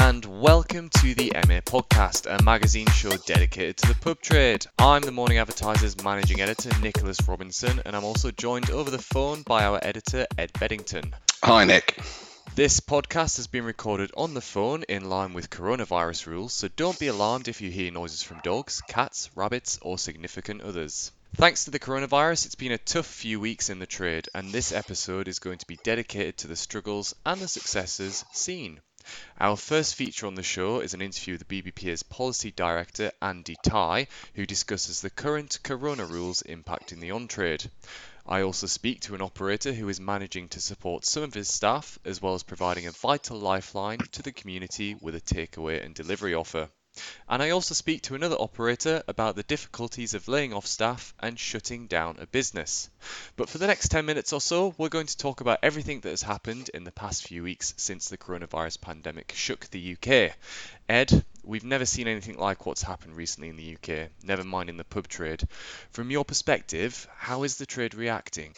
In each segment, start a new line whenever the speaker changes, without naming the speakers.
and welcome to the MA Podcast, a magazine show dedicated to the pub trade. I'm the Morning Advertiser's managing editor, Nicholas Robinson, and I'm also joined over the phone by our editor, Ed Beddington.
Hi, Nick.
This podcast has been recorded on the phone in line with coronavirus rules, so don't be alarmed if you hear noises from dogs, cats, rabbits, or significant others. Thanks to the coronavirus, it's been a tough few weeks in the trade, and this episode is going to be dedicated to the struggles and the successes seen. Our first feature on the show is an interview with the BBPA's Policy Director Andy Tighe, who discusses the current corona rules impacting the on trade. I also speak to an operator who is managing to support some of his staff, as well as providing a vital lifeline to the community with a takeaway and delivery offer. And I also speak to another operator about the difficulties of laying off staff and shutting down a business. But for the next 10 minutes or so, we're going to talk about everything that has happened in the past few weeks since the coronavirus pandemic shook the UK. Ed, we've never seen anything like what's happened recently in the UK, never mind in the pub trade. From your perspective, how is the trade reacting?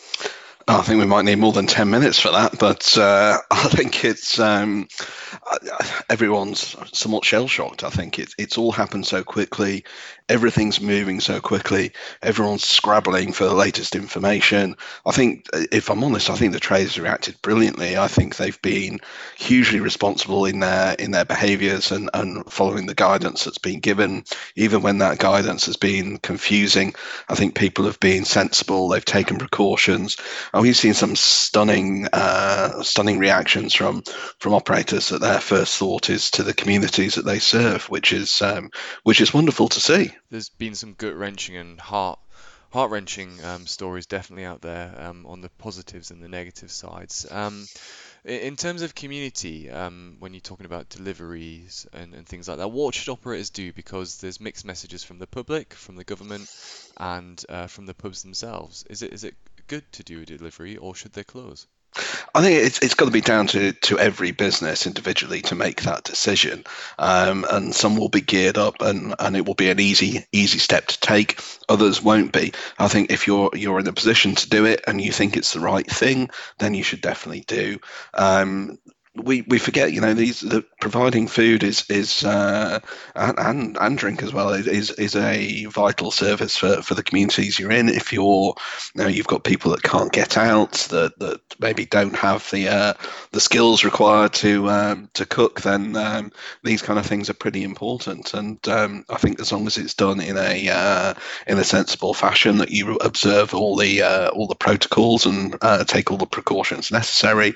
I think we might need more than 10 minutes for that, but uh, I think it's um, everyone's somewhat shell shocked. I think it's it's all happened so quickly, everything's moving so quickly, everyone's scrabbling for the latest information. I think, if I'm honest, I think the traders reacted brilliantly. I think they've been hugely responsible in their in their behaviours and, and following the guidance that's been given, even when that guidance has been confusing. I think people have been sensible, they've taken precautions and we've seen some stunning, uh, stunning reactions from from operators that their first thought is to the communities that they serve, which is um, which is wonderful to see.
There's been some gut wrenching and heart heart wrenching um, stories definitely out there um, on the positives and the negative sides. Um, in terms of community, um, when you're talking about deliveries and, and things like that, what should operators do? Because there's mixed messages from the public, from the government, and uh, from the pubs themselves. Is it is it good to do a delivery, or should they close?
I think it's it's got to be down to, to every business individually to make that decision, um, and some will be geared up, and, and it will be an easy easy step to take. Others won't be. I think if you're you're in a position to do it and you think it's the right thing, then you should definitely do. Um, we, we forget, you know, these the providing food is is uh, and and drink as well is is a vital service for, for the communities you're in. If you're, you know, you've got people that can't get out, that, that maybe don't have the uh, the skills required to um, to cook, then um, these kind of things are pretty important. And um, I think as long as it's done in a uh, in a sensible fashion, that you observe all the uh, all the protocols and uh, take all the precautions necessary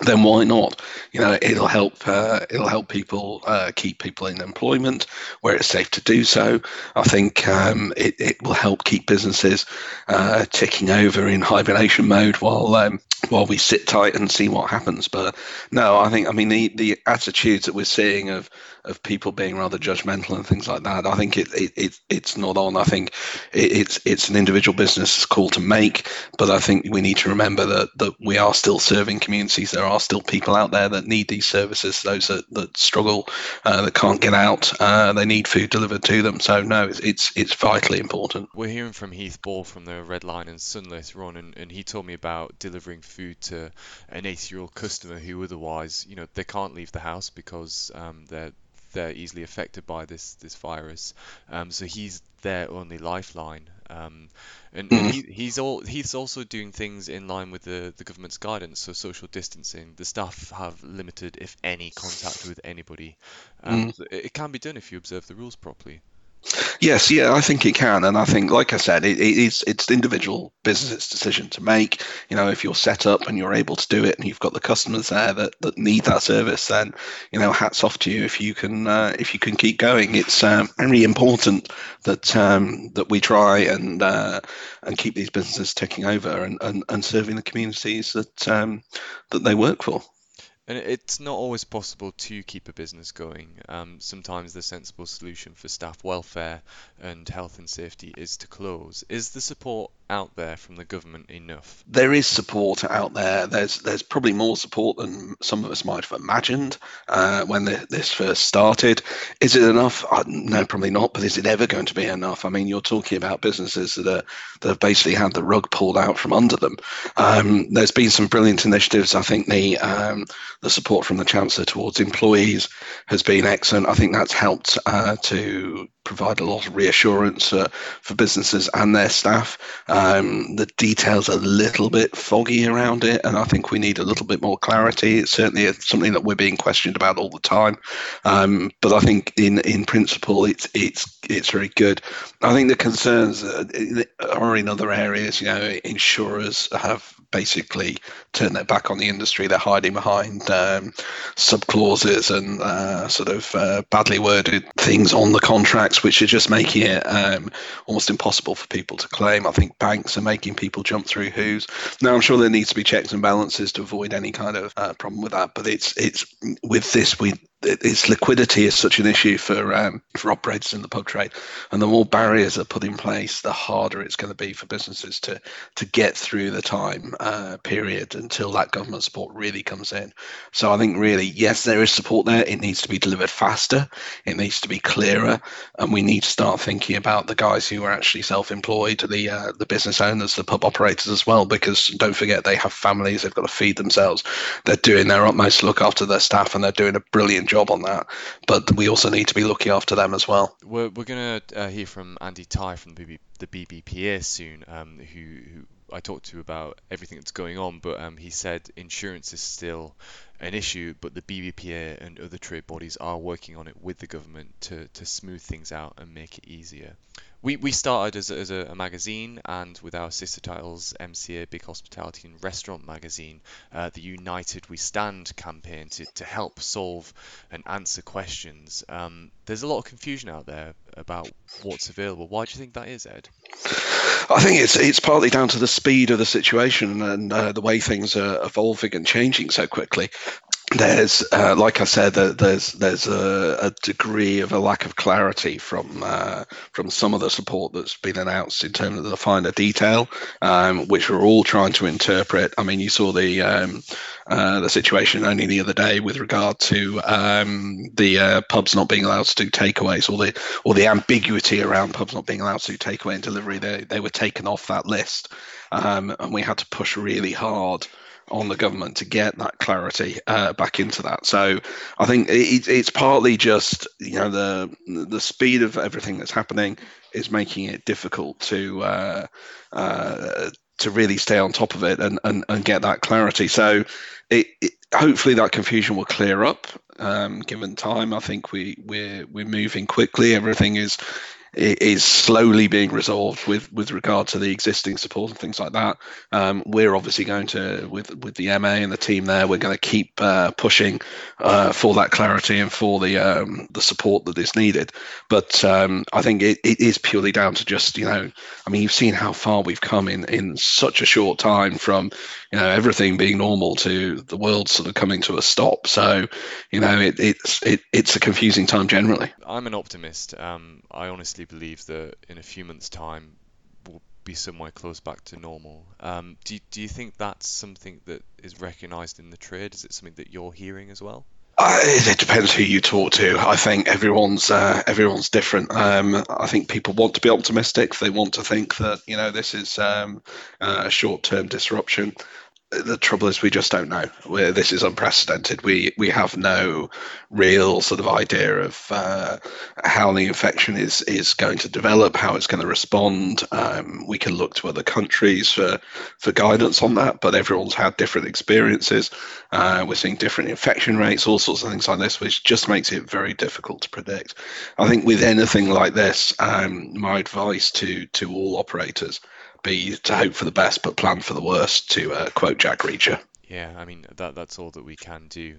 then why not? You know, it'll help. Uh, it'll help people uh, keep people in employment where it's safe to do so. I think um, it, it will help keep businesses uh, ticking over in hibernation mode while um, while we sit tight and see what happens. But no, I think I mean the the attitudes that we're seeing of of people being rather judgmental and things like that. I think it, it, it it's not on. I think it, it's it's an individual business call to make, but I think we need to remember that that we are still serving communities. There are still people out there that need these services. Those that, that struggle, uh, that can't get out, uh, they need food delivered to them. So no, it's it's, it's vitally important.
We're hearing from Heath Ball from the Red Lion and Sun later on, and, and he told me about delivering food to an 80 year old customer who otherwise, you know, they can't leave the house because um, they're they're easily affected by this this virus. Um, so he's their only lifeline. Um, and, and he, he's all he's also doing things in line with the, the government's guidance. So social distancing. The staff have limited, if any, contact with anybody. Um, mm. it, it can be done if you observe the rules properly.
Yes, yeah, I think it can, and I think, like I said, it, it is it's the individual business's decision to make. You know, if you're set up and you're able to do it, and you've got the customers there that, that need that service, then you know, hats off to you if you can uh, if you can keep going. It's um, very important that um, that we try and uh, and keep these businesses ticking over and, and, and serving the communities that um, that they work for.
And it's not always possible to keep a business going. Um, sometimes the sensible solution for staff welfare and health and safety is to close. Is the support out there from the government enough?
There is support out there. There's there's probably more support than some of us might have imagined uh, when the, this first started. Is it enough? Uh, no, probably not. But is it ever going to be enough? I mean, you're talking about businesses that are that have basically had the rug pulled out from under them. Um, there's been some brilliant initiatives. I think the um, the support from the chancellor towards employees has been excellent. I think that's helped uh, to provide a lot of reassurance uh, for businesses and their staff. Um, the details are a little bit foggy around it, and I think we need a little bit more clarity. It's certainly something that we're being questioned about all the time, um, but I think in in principle, it's it's it's very good. I think the concerns are in other areas. You know, insurers have basically turned their back on the industry. They're hiding behind um, sub clauses and uh, sort of uh, badly worded things on the contracts which are just making it um, almost impossible for people to claim. I think banks are making people jump through who's. Now, I'm sure there needs to be checks and balances to avoid any kind of uh, problem with that. But it's it's with this we its liquidity is such an issue for um, for operators in the pub trade, and the more barriers are put in place, the harder it's going to be for businesses to to get through the time uh, period until that government support really comes in. So I think really, yes, there is support there. It needs to be delivered faster. It needs to be clearer, and we need to start thinking about the guys who are actually self-employed, the uh, the business owners, the pub operators as well, because don't forget they have families. They've got to feed themselves. They're doing their utmost to look after their staff, and they're doing a brilliant job on that. But we also need to be looking after them as well.
We're, we're going to uh, hear from Andy Tighe from the, BB, the BBPA soon, um, who, who I talked to about everything that's going on, but um, he said insurance is still an issue, but the BBPA and other trade bodies are working on it with the government to, to smooth things out and make it easier we, we started as, a, as a, a, magazine and with our sister titles MCA Big Hospitality and Restaurant Magazine uh, the United We Stand campaign to, to help solve and answer questions. Um, there's a lot of confusion out there about what's available. Why do you think that is Ed?
I think it's it's partly down to the speed of the situation and uh, the way things are evolving and changing so quickly there's, uh, like I said, there's there's a, a, degree of a lack of clarity from uh, from some of the support that's been announced in terms of the finer detail, um, which we're all trying to interpret. I mean, you saw the um, uh, the situation only the other day with regard to um, the uh, pubs not being allowed to do takeaways, or the or the ambiguity around pubs not being allowed to do takeaway and delivery. They they were taken off that list, um, and we had to push really hard on the government to get that clarity uh, back into that. So I think it, it's partly just you know the the speed of everything that's happening is making it difficult to uh, uh, to really stay on top of it and, and, and get that clarity. So it, it, hopefully that confusion will clear up um, given time. I think we we're we're moving quickly. Everything is is slowly being resolved with with regard to the existing support and things like that. Um, we're obviously going to with with the MA and the team there. We're going to keep uh, pushing uh, for that clarity and for the um, the support that is needed. But um, I think it, it is purely down to just you know, I mean, you've seen how far we've come in in such a short time from you know everything being normal to the world sort of coming to a stop. So you know, it, it's it, it's a confusing time generally.
I'm an optimist. Um, I honestly believe that in a few months' time we'll be somewhere close back to normal. Um, do, do you think that's something that is recognised in the trade? Is it something that you're hearing as well?
Uh, it depends who you talk to. I think everyone's uh, everyone's different. Um, I think people want to be optimistic. They want to think that you know this is um, a short-term disruption the trouble is we just don't know. We're, this is unprecedented. We we have no real sort of idea of uh, how the infection is is going to develop, how it's going to respond. Um, we can look to other countries for for guidance on that, but everyone's had different experiences. Uh, we're seeing different infection rates, all sorts of things like this, which just makes it very difficult to predict. I think with anything like this, um, my advice to to all operators be to hope for the best but plan for the worst, to uh, quote Jack Reacher.
Yeah, I mean that that's all that we can do.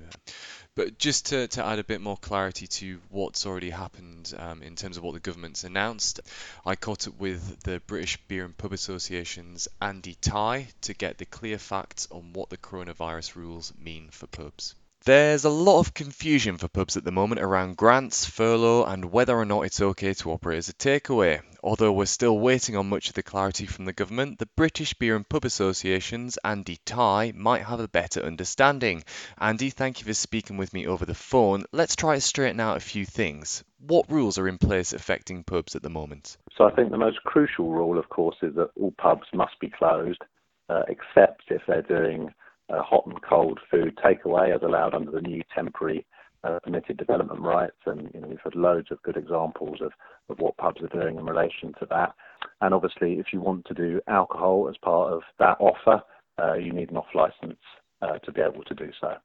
But just to, to add a bit more clarity to what's already happened um, in terms of what the government's announced, I caught up with the British Beer and Pub Association's Andy Tighe to get the clear facts on what the coronavirus rules mean for pubs. There's a lot of confusion for pubs at the moment around grants, furlough, and whether or not it's okay to operate as a takeaway. Although we're still waiting on much of the clarity from the government, the British Beer and Pub Association's Andy Tighe might have a better understanding. Andy, thank you for speaking with me over the phone. Let's try to straighten out a few things. What rules are in place affecting pubs at the moment?
So I think the most crucial rule, of course, is that all pubs must be closed, uh, except if they're doing uh, hot and cold food takeaway as allowed under the new temporary uh, permitted development rights. And you know, we've had loads of good examples of, of what pubs are doing in relation to that. And obviously, if you want to do alcohol as part of that offer, uh, you need an off license uh, to be able to do so.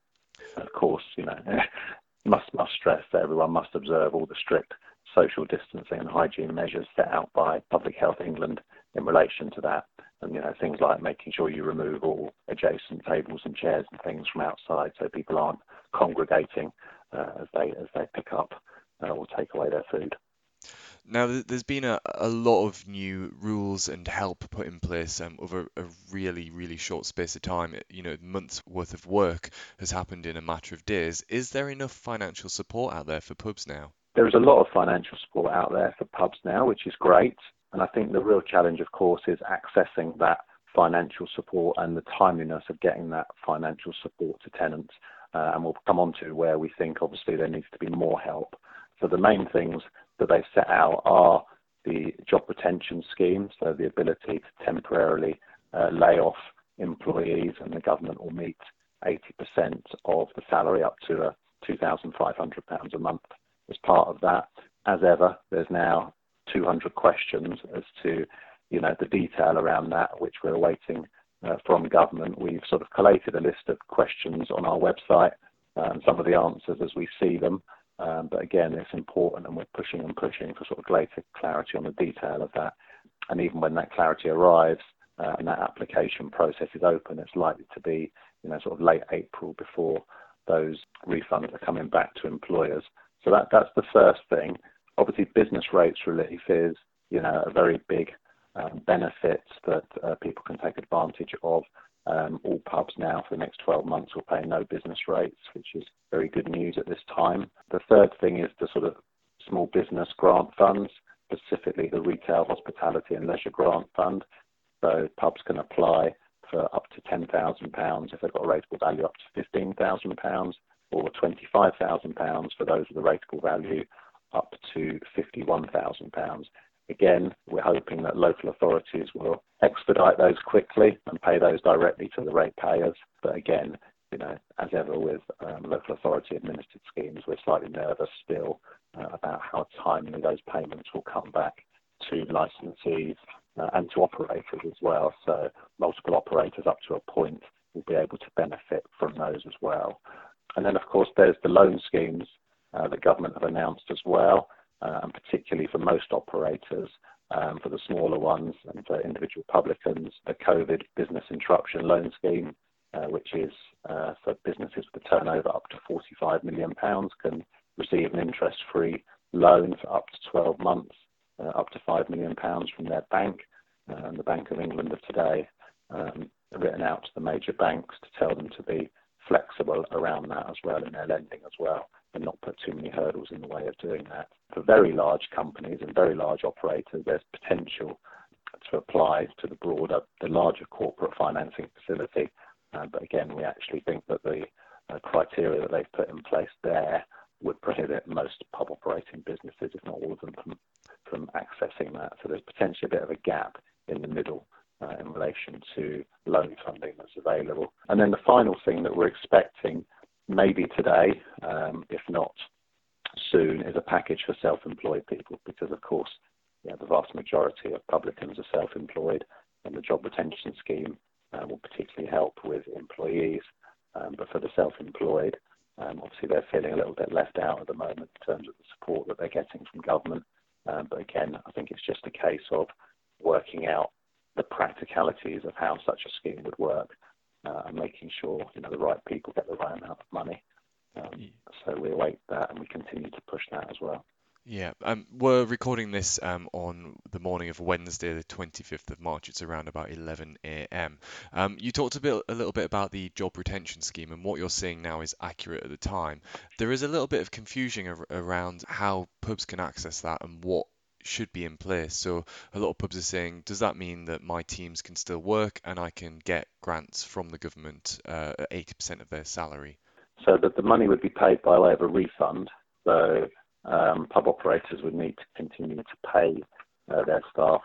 of course, you know, must must stress that everyone must observe all the strict social distancing and hygiene measures set out by Public Health England in relation to that and you know things like making sure you remove all adjacent tables and chairs and things from outside so people aren't congregating uh, as they as they pick up uh, or take away their food.
Now, there's been a, a lot of new rules and help put in place um, over a really, really short space of time. You know, months worth of work has happened in a matter of days. Is there enough financial support out there for pubs now?
There is a lot of financial support out there for pubs now, which is great. And I think the real challenge, of course, is accessing that financial support and the timeliness of getting that financial support to tenants. Uh, and we'll come on to where we think obviously there needs to be more help. So the main things that they've set out are the job retention scheme, so the ability to temporarily uh, lay off employees, and the government will meet 80% of the salary up to uh, £2,500 a month as part of that. As ever, there's now 200 questions as to, you know, the detail around that, which we're awaiting uh, from government. We've sort of collated a list of questions on our website and um, some of the answers as we see them. Um, but again, it's important, and we're pushing and pushing for sort of greater clarity on the detail of that. And even when that clarity arrives uh, and that application process is open, it's likely to be, you know, sort of late April before those refunds are coming back to employers. So that that's the first thing obviously business rates relief is, you know, a very big um, benefit that uh, people can take advantage of. Um, all pubs now for the next 12 months will pay no business rates, which is very good news at this time. The third thing is the sort of small business grant funds, specifically the Retail, Hospitality and Leisure Grant Fund. So pubs can apply for up to £10,000 if they've got a rateable value up to £15,000 or £25,000 for those with a rateable value up to £51,000. Again, we're hoping that local authorities will expedite those quickly and pay those directly to the ratepayers. But again, you know, as ever with um, local authority administered schemes, we're slightly nervous still uh, about how timely those payments will come back to licensees uh, and to operators as well. So multiple operators up to a point will be able to benefit from those as well. And then, of course, there's the loan schemes the government have announced as well, uh, and particularly for most operators, um, for the smaller ones and for individual publicans, the COVID business interruption loan scheme, uh, which is uh, for businesses with a turnover up to 45 million pounds, can receive an interest-free loan for up to 12 months, uh, up to 5 million pounds from their bank. Uh, the Bank of England have today um, written out to the major banks to tell them to be flexible around that as well in their lending as well and not put too many hurdles in the way of doing that. For very large companies and very large operators, there's potential to apply to the broader, the larger corporate financing facility. Uh, but again, we actually think that the uh, criteria that they've put in place there would prohibit most pub operating businesses, if not all of them, from, from accessing that. So there's potentially a bit of a gap in the middle uh, in relation to loan funding that's available. And then the final thing that we're expecting maybe today, um, if not soon, is a package for self-employed people because, of course, yeah, the vast majority of publicans are self-employed, and the job retention scheme uh, will particularly help with employees. Um, but for the self-employed, um, obviously they're feeling a little bit left out at the moment in terms of the support that they're getting from government. Um, but again, I think it's just a case of working out the practicalities of how such a scheme would work uh, and making sure you know the right people get the right amount of money. Um, so we await that and we continue to push that as well.
Yeah, um, we're recording this um, on the morning of Wednesday, the 25th of March. It's around about 11 a.m. Um, you talked a bit, a little bit about the job retention scheme, and what you're seeing now is accurate at the time. There is a little bit of confusion ar- around how pubs can access that and what should be in place. So a lot of pubs are saying, does that mean that my teams can still work and I can get grants from the government uh, at 80% of their salary?
So that the money would be paid by way of a refund. So um, pub operators would need to continue to pay uh, their staff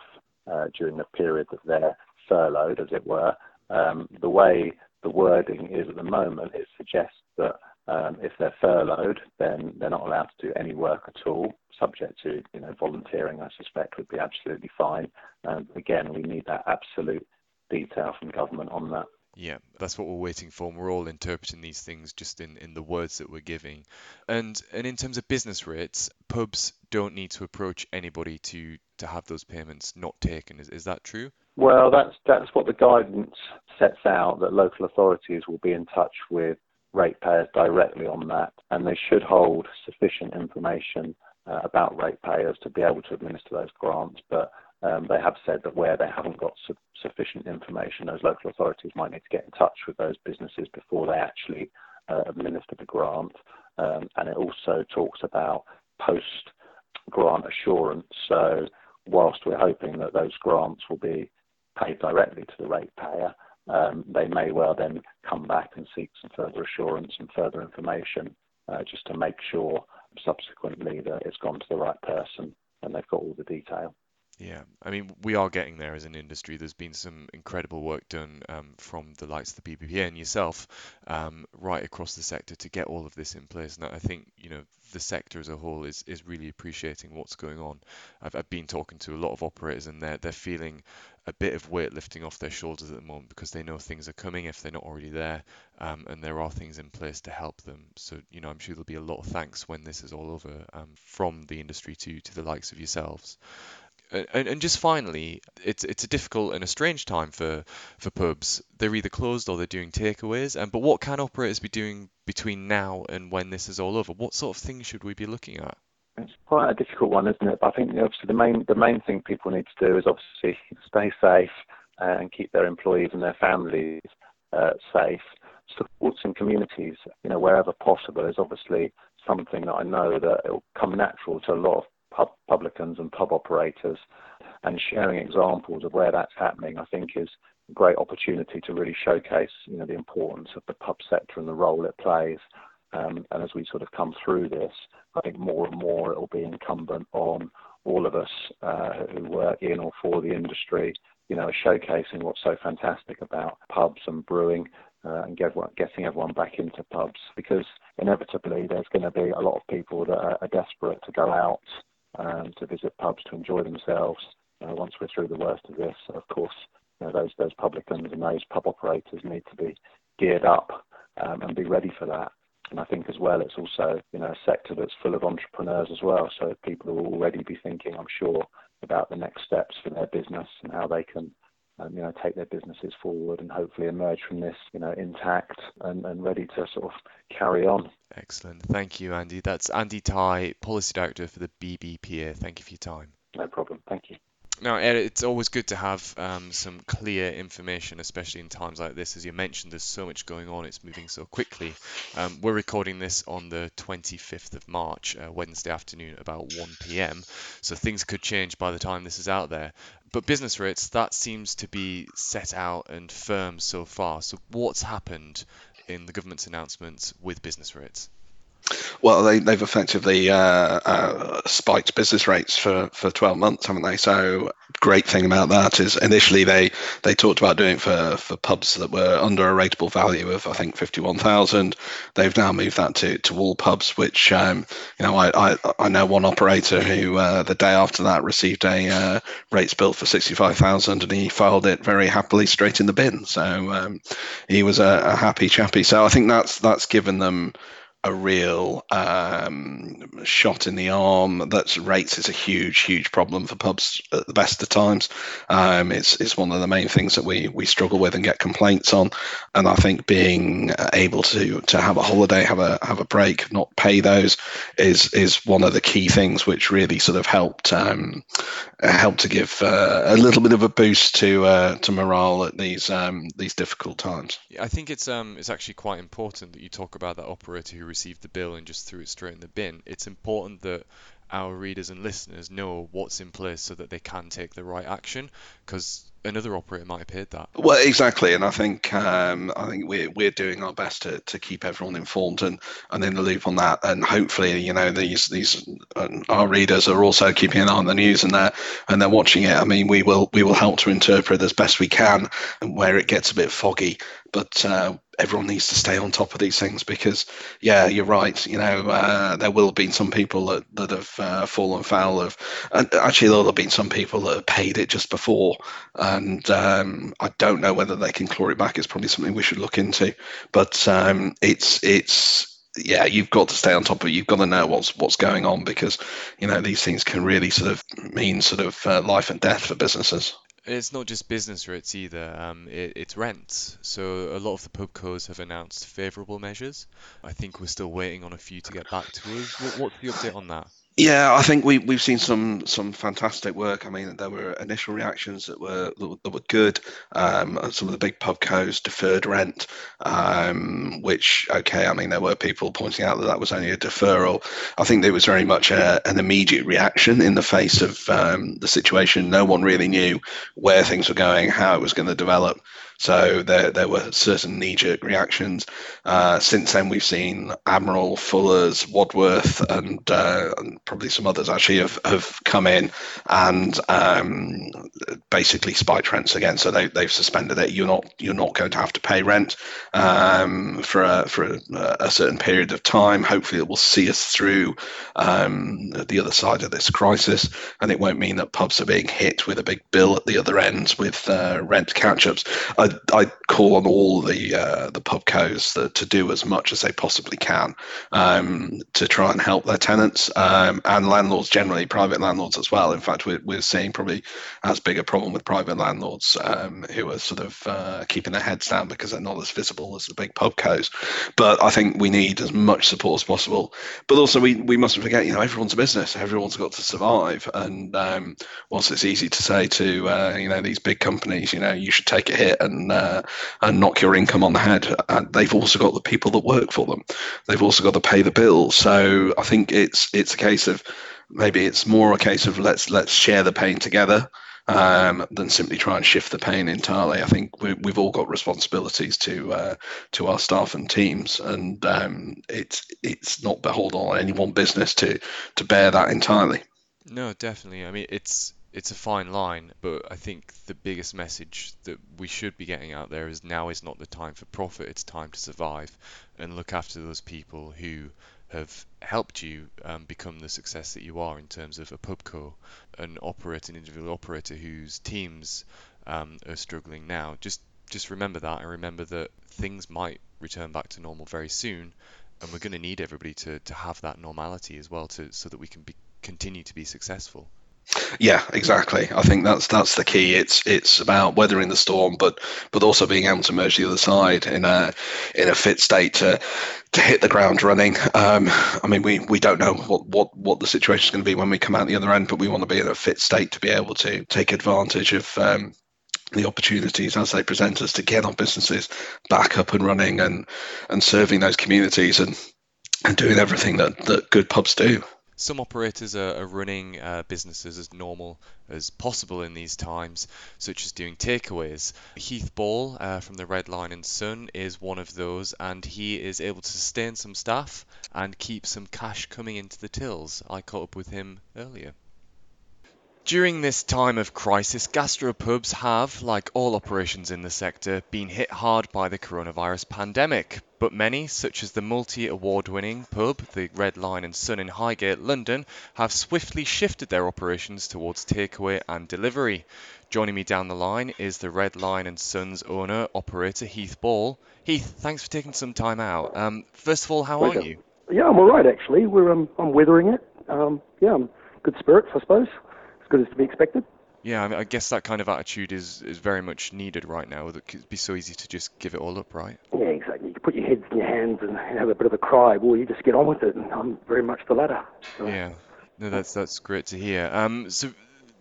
uh, during the period that they're furloughed, as it were. Um, the way the wording is at the moment, it suggests that um, if they're furloughed, then they're not allowed to do any work at all, subject to you know volunteering. I suspect would be absolutely fine. Um, again, we need that absolute detail from government on that.
Yeah, that's what we're waiting for. And we're all interpreting these things just in, in the words that we're giving. And and in terms of business rates, pubs don't need to approach anybody to to have those payments not taken. Is is that true?
Well, that's that's what the guidance sets out. That local authorities will be in touch with ratepayers directly on that, and they should hold sufficient information uh, about ratepayers to be able to administer those grants. But um, they have said that where they haven't got su- sufficient information, those local authorities might need to get in touch with those businesses before they actually uh, administer the grant. Um, and it also talks about post grant assurance. So, whilst we're hoping that those grants will be paid directly to the ratepayer, um, they may well then come back and seek some further assurance and further information uh, just to make sure subsequently that it's gone to the right person and they've got all the detail.
Yeah, I mean, we are getting there as an industry. There's been some incredible work done um, from the likes of the BBPA and yourself um, right across the sector to get all of this in place. And I think, you know, the sector as a whole is, is really appreciating what's going on. I've, I've been talking to a lot of operators and they're, they're feeling a bit of weight lifting off their shoulders at the moment because they know things are coming if they're not already there um, and there are things in place to help them. So, you know, I'm sure there'll be a lot of thanks when this is all over um, from the industry to, to the likes of yourselves. And, and just finally, it's it's a difficult and a strange time for, for pubs. They're either closed or they're doing takeaways. And but what can operators be doing between now and when this is all over? What sort of things should we be looking at?
It's quite a difficult one, isn't it? But I think obviously the main the main thing people need to do is obviously stay safe and keep their employees and their families uh, safe. Supporting communities, you know, wherever possible is obviously something that I know that it will come natural to a lot of pub publicans and pub operators, and sharing examples of where that's happening, I think is a great opportunity to really showcase, you know, the importance of the pub sector and the role it plays. Um, and as we sort of come through this, I think more and more it will be incumbent on all of us uh, who work in or for the industry, you know, showcasing what's so fantastic about pubs and brewing uh, and get, getting everyone back into pubs because inevitably there's going to be a lot of people that are, are desperate to go out um, to visit pubs to enjoy themselves. Uh, once we're through the worst of this, of course, you know, those those publicans and those pub operators need to be geared up um, and be ready for that. And I think as well, it's also you know a sector that's full of entrepreneurs as well. So people will already be thinking, I'm sure, about the next steps for their business and how they can um, you know, take their businesses forward and hopefully emerge from this, you know, intact and, and ready to sort of carry on.
Excellent. Thank you, Andy. That's Andy Tighe, Policy Director for the BBPA. Thank you for your time.
No problem. Thank you.
Now, it's always good to have um, some clear information, especially in times like this. As you mentioned, there's so much going on, it's moving so quickly. Um, we're recording this on the 25th of March, uh, Wednesday afternoon, about 1 pm. So things could change by the time this is out there. But business rates, that seems to be set out and firm so far. So, what's happened in the government's announcements with business rates?
Well, they, they've effectively uh, uh, spiked business rates for, for 12 months, haven't they? So, great thing about that is initially they, they talked about doing it for, for pubs that were under a rateable value of, I think, 51,000. They've now moved that to, to all pubs, which, um, you know, I, I, I know one operator who uh, the day after that received a uh, rates bill for 65,000 and he filed it very happily straight in the bin. So, um, he was a, a happy chappy. So, I think that's that's given them a real um, shot in the arm. That's rates is a huge, huge problem for pubs at the best of times. Um, it's it's one of the main things that we we struggle with and get complaints on. And I think being able to to have a holiday, have a have a break, not pay those, is is one of the key things which really sort of helped um, helped to give uh, a little bit of a boost to uh, to morale at these um, these difficult times.
I think it's um it's actually quite important that you talk about that operator who received the bill and just threw it straight in the bin. It's important that our readers and listeners know what's in place so that they can take the right action because another operator might have paid that.
Well, exactly, and I think um, I think we're we're doing our best to, to keep everyone informed and, and in the loop on that, and hopefully, you know, these these um, our readers are also keeping an eye on the news and they're and they're watching it. I mean, we will we will help to interpret as best we can where it gets a bit foggy, but uh, everyone needs to stay on top of these things because, yeah, you're right. You know, uh, there will have been some people that, that have uh, fallen foul of, and actually, there'll have been some people that have paid it just before. And um, I don't know whether they can claw it back. It's probably something we should look into. But um, it's, it's, yeah, you've got to stay on top of it. You've got to know what's what's going on because, you know, these things can really sort of mean sort of uh, life and death for businesses.
It's not just business rates either, um, it, it's rents. So a lot of the pub pubcos have announced favourable measures. I think we're still waiting on a few to get back to us. What, what's the update on that?
Yeah, I think we we've seen some some fantastic work. I mean, there were initial reactions that were that were, good. Um, some of the big pubcos deferred rent, um, which okay. I mean, there were people pointing out that that was only a deferral. I think there was very much a, an immediate reaction in the face of um, the situation. No one really knew where things were going, how it was going to develop. So there, there were certain knee-jerk reactions. Uh, since then, we've seen Admiral, Fuller's, Wadworth, and, uh, and, probably some others actually have, have come in and um, basically spiked rents again. So they, they've suspended it. You're not you're not going to have to pay rent um, for a, for a, a, certain period of time. Hopefully, it will see us through um, the other side of this crisis, and it won't mean that pubs are being hit with a big bill at the other end with uh, rent catch-ups. I I, call on all the uh, the pubcos to do as much as they possibly can um, to try and help their tenants um, and landlords generally, private landlords as well. In fact, we're, we're seeing probably as big a problem with private landlords um, who are sort of uh, keeping their heads down because they're not as visible as the big pubcos. But I think we need as much support as possible. But also, we, we mustn't forget, you know, everyone's a business, everyone's got to survive. And um, whilst it's easy to say to uh, you know these big companies, you know, you should take a hit and and uh, and knock your income on the head. And they've also got the people that work for them. They've also got to pay the bills. So I think it's it's a case of maybe it's more a case of let's let's share the pain together. Um, than simply try and shift the pain entirely. I think we, have all got responsibilities to uh, to our staff and teams, and um, it's it's not beholden on any one business to to bear that entirely.
No, definitely. I mean, it's it's a fine line, but I think the biggest message that we should be getting out there is now is not the time for profit, it's time to survive and look after those people who have helped you um, become the success that you are in terms of a pubco, an operator, an individual operator whose teams um, are struggling now. Just just remember that and remember that things might return back to normal very soon, and we're going to need everybody to, to have that normality as well to so that we can be, continue to be successful.
Yeah, exactly. I think that's that's the key. It's it's about weathering the storm, but but also being able to emerge the other side in a in a fit state to to hit the ground running. Um, I mean, we, we don't know what, what, what the situation is going to be when we come out the other end, but we want to be in a fit state to be able to take advantage of um, the opportunities as they present us to get our businesses back up and running and and serving those communities and and doing everything that, that good pubs do.
Some operators are, are running uh, businesses as normal as possible in these times, such as doing takeaways. Heath Ball uh, from the Red Lion and Sun is one of those, and he is able to sustain some staff and keep some cash coming into the tills. I caught up with him earlier. During this time of crisis, gastropubs have, like all operations in the sector, been hit hard by the coronavirus pandemic. But many, such as the multi award winning pub, the Red Lion and Sun in Highgate, London, have swiftly shifted their operations towards takeaway and delivery. Joining me down the line is the Red Lion and Sun's owner operator Heath Ball. Heath, thanks for taking some time out. Um, first of all, how are you?
Yeah, I'm all right actually. We're um, I'm weathering it. Um, yeah, I'm good spirits, I suppose. As good as to be expected.
Yeah, I, mean, I guess that kind of attitude is, is very much needed right now. It'd be so easy to just give it all up, right?
Yeah, exactly. You put your heads in your hands and have a bit of a cry. Well, you just get on with it, and I'm very much the latter.
So. Yeah, no, that's that's great to hear. Um, so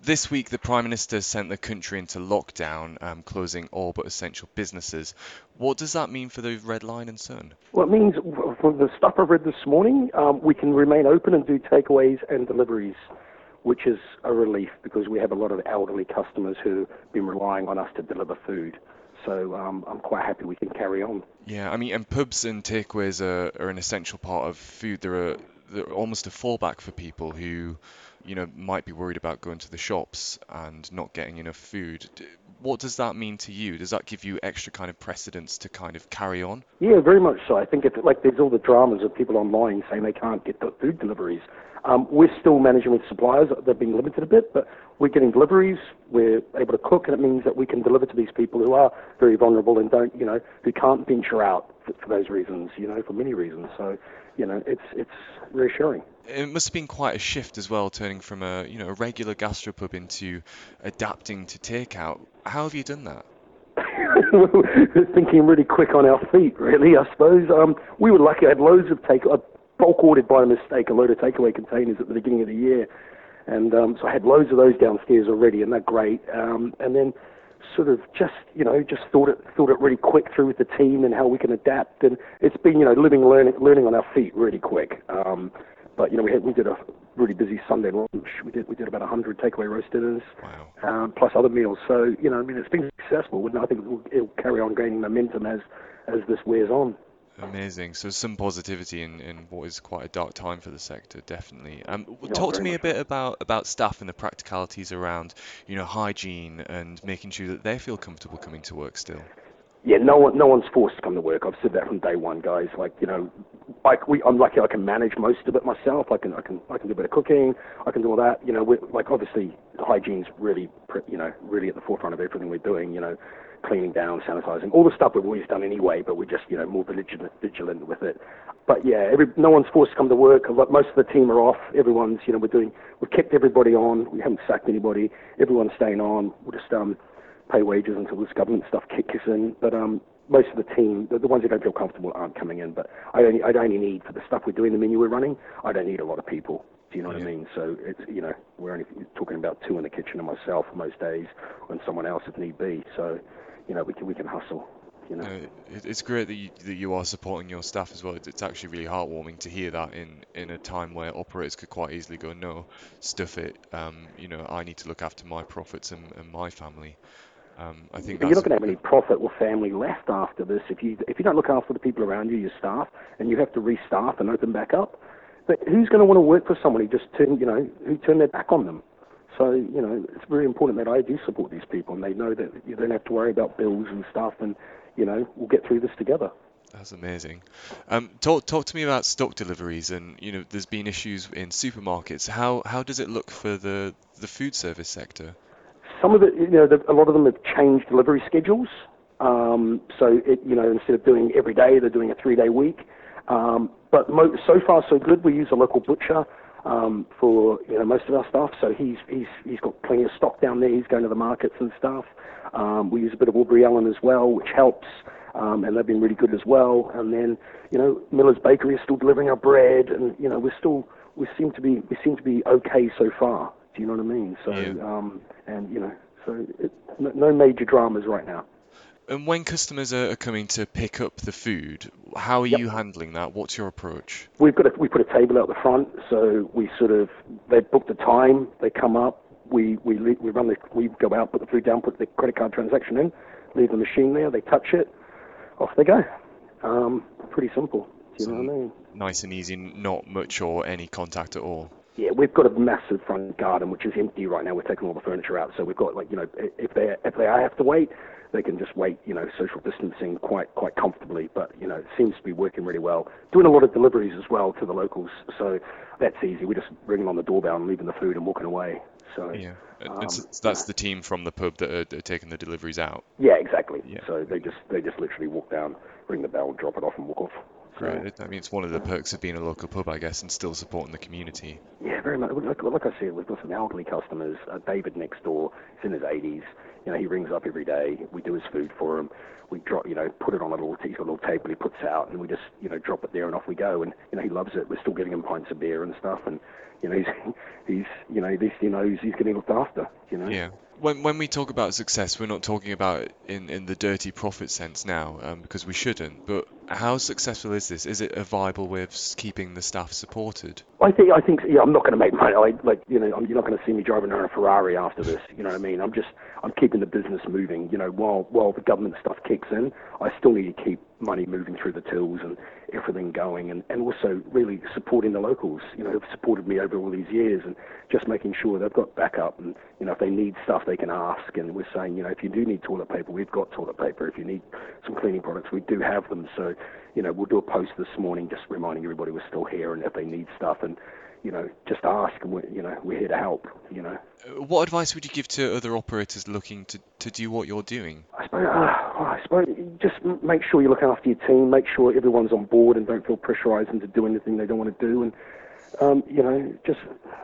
this week, the Prime Minister sent the country into lockdown, um, closing all but essential businesses. What does that mean for the Red Lion and Sun?
Well, it means, from the stuff I've read this morning, um, we can remain open and do takeaways and deliveries, which is a relief because we have a lot of elderly customers who've been relying on us to deliver food. So um, I'm quite happy we can carry on.
Yeah, I mean, and pubs and takeaways are, are an essential part of food. They're, a, they're almost a fallback for people who you know, might be worried about going to the shops and not getting enough food. What does that mean to you? Does that give you extra kind of precedence to kind of carry on?
Yeah, very much so. I think it's like there's all the dramas of people online saying they can't get the food deliveries. Um, we're still managing with suppliers. They're being limited a bit, but we're getting deliveries. We're able to cook, and it means that we can deliver to these people who are very vulnerable and don't, you know, who can't venture out for, for those reasons, you know, for many reasons. So, you know, it's it's reassuring
it must have been quite a shift as well, turning from a you know a regular gastropub into adapting to takeout. How have you done that?
Thinking really quick on our feet, really. I suppose um, we were lucky. I had loads of take. I bulk ordered by mistake a load of takeaway containers at the beginning of the year, and um, so I had loads of those downstairs already, and they're great. Um, and then sort of just you know just thought it thought it really quick through with the team and how we can adapt and it's been you know living learning learning on our feet really quick um but you know, we had, we did a really busy Sunday lunch. We did we did about 100 takeaway roast dinners, wow. um, plus other meals. So you know, I mean, it's been successful, and I think it'll, it'll carry on gaining momentum as as this wears on.
Amazing. So some positivity in, in what is quite a dark time for the sector, definitely. Um, talk to me a bit about, about staff and the practicalities around, you know, hygiene and making sure that they feel comfortable coming to work still
yeah, no one, no one's forced to come to work. I've said that from day one, guys. Like, you know, I, we, I'm lucky I can manage most of it myself. I can, I can, I can do a bit of cooking. I can do all that. You know, we're, like obviously hygiene's really, you know, really at the forefront of everything we're doing. You know, cleaning down, sanitizing, all the stuff we've always done anyway, but we're just, you know, more vigilant, vigilant with it. But yeah, every, no one's forced to come to work. Most of the team are off. Everyone's, you know, we're doing, we've kept everybody on. We haven't sacked anybody. Everyone's staying on. We'll just, um, pay wages until this government stuff kicks in. But um, most of the team, the, the ones who don't feel comfortable, aren't coming in. But I only, I only need for the stuff we're doing, the menu we're running. I don't need a lot of people. Do you know what I mean? So it's you know we're only talking about two in the kitchen and myself most days, and someone else if need be. So you know we can we can hustle. You know.
It's great that you, that you are supporting your staff as well. It's actually really heartwarming to hear that in, in a time where operators could quite easily go, no, stuff it. Um, you know, I need to look after my profits and, and my family. Um, I think
you're not going to have any profit or family left after this if you if you don't look after the people around you, your staff, and you have to restaff and open back up. But who's going to want to work for someone who just turn you know who turned their back on them? So you know it's very important that I do support these people, and they know that you don't have to worry about bills and stuff, and you know we'll get through this together.
That's amazing. Um, talk talk to me about stock deliveries, and you know there's been issues in supermarkets. How how does it look for the the food service sector?
Some of it, you know, the, a lot of them have changed delivery schedules. Um, so, it, you know, instead of doing every day, they're doing a three-day week. Um, but mo- so far, so good. We use a local butcher um, for you know most of our stuff. So he's he's he's got plenty of stock down there. He's going to the markets and stuff. Um, we use a bit of Aubrey Allen as well, which helps, um, and they've been really good as well. And then you know Miller's Bakery is still delivering our bread, and you know we're still we seem to be we seem to be okay so far. Do you know what I mean? So, yeah. um, and you know, so it, no major dramas right now.
And when customers are coming to pick up the food, how are yep. you handling that? What's your approach?
We've got a, we put a table out the front, so we sort of they book the time, they come up, we we we run the we go out, put the food down, put the credit card transaction in, leave the machine there, they touch it, off they go. Um, pretty simple. Do you so know what I mean?
Nice and easy, not much or any contact at all.
Yeah, we've got a massive front garden which is empty right now. We're taking all the furniture out, so we've got like you know if they if they have to wait, they can just wait. You know, social distancing quite quite comfortably. But you know, it seems to be working really well. Doing a lot of deliveries as well to the locals, so that's easy. We're just ringing on the doorbell and leaving the food and walking away. So
yeah, um, that's the team from the pub that are, are, taking the deliveries out.
Yeah, exactly. Yeah. So they just they just literally walk down, ring the bell, drop it off, and walk off.
great. I mean, it's one of the perks of being a local pub, I guess, and still supporting the community.
Yeah, very much. Like, like I said, we've got some elderly customers. Uh, David next door, he's in his 80s. You know, he rings up every day. We do his food for him. We drop, you know, put it on a little, he's got a little table he puts out, and we just, you know, drop it there and off we go. And you know, he loves it. We're still giving him pints of beer and stuff, and you know, he's, he's, you know, at least he knows he's getting looked after. You know.
Yeah when when we talk about success, we're not talking about it in, in the dirty profit sense now, um, because we shouldn't. But how successful is this? Is it a viable way of keeping the staff supported?
I think I think yeah. I'm not going to make money. I, like you know, you're not going to see me driving around a Ferrari after this. You know what I mean? I'm just I'm keeping the business moving. You know, while while the government stuff kicks in, I still need to keep money moving through the tills and everything going, and and also really supporting the locals. You know, who've supported me over all these years, and just making sure they've got backup. And you know, if they need stuff, they can ask. And we're saying, you know, if you do need toilet paper, we've got toilet paper. If you need some cleaning products, we do have them. So you know, we'll do a post this morning just reminding everybody we're still here and if they need stuff and, you know, just ask and we're, you know, we're here to help, you know.
Uh, what advice would you give to other operators looking to, to do what you're doing?
I suppose, uh, I suppose just make sure you look after your team, make sure everyone's on board and don't feel pressurized into doing anything they don't want to do. And, um, you know, just,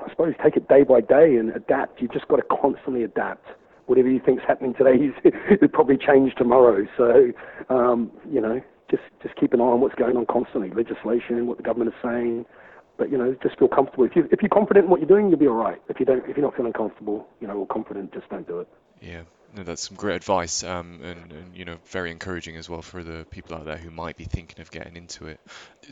I suppose, take it day by day and adapt. You've just got to constantly adapt whatever you think's happening today, it'll probably change tomorrow. So, um, you know, just just keep an eye on what's going on constantly, legislation, what the government is saying. But you know, just feel comfortable. If you if you're confident in what you're doing, you'll be all right. If you don't, if you're not feeling comfortable, you know, or confident, just don't do it.
Yeah, no, that's some great advice, um, and, and, you know, very encouraging as well for the people out there who might be thinking of getting into it.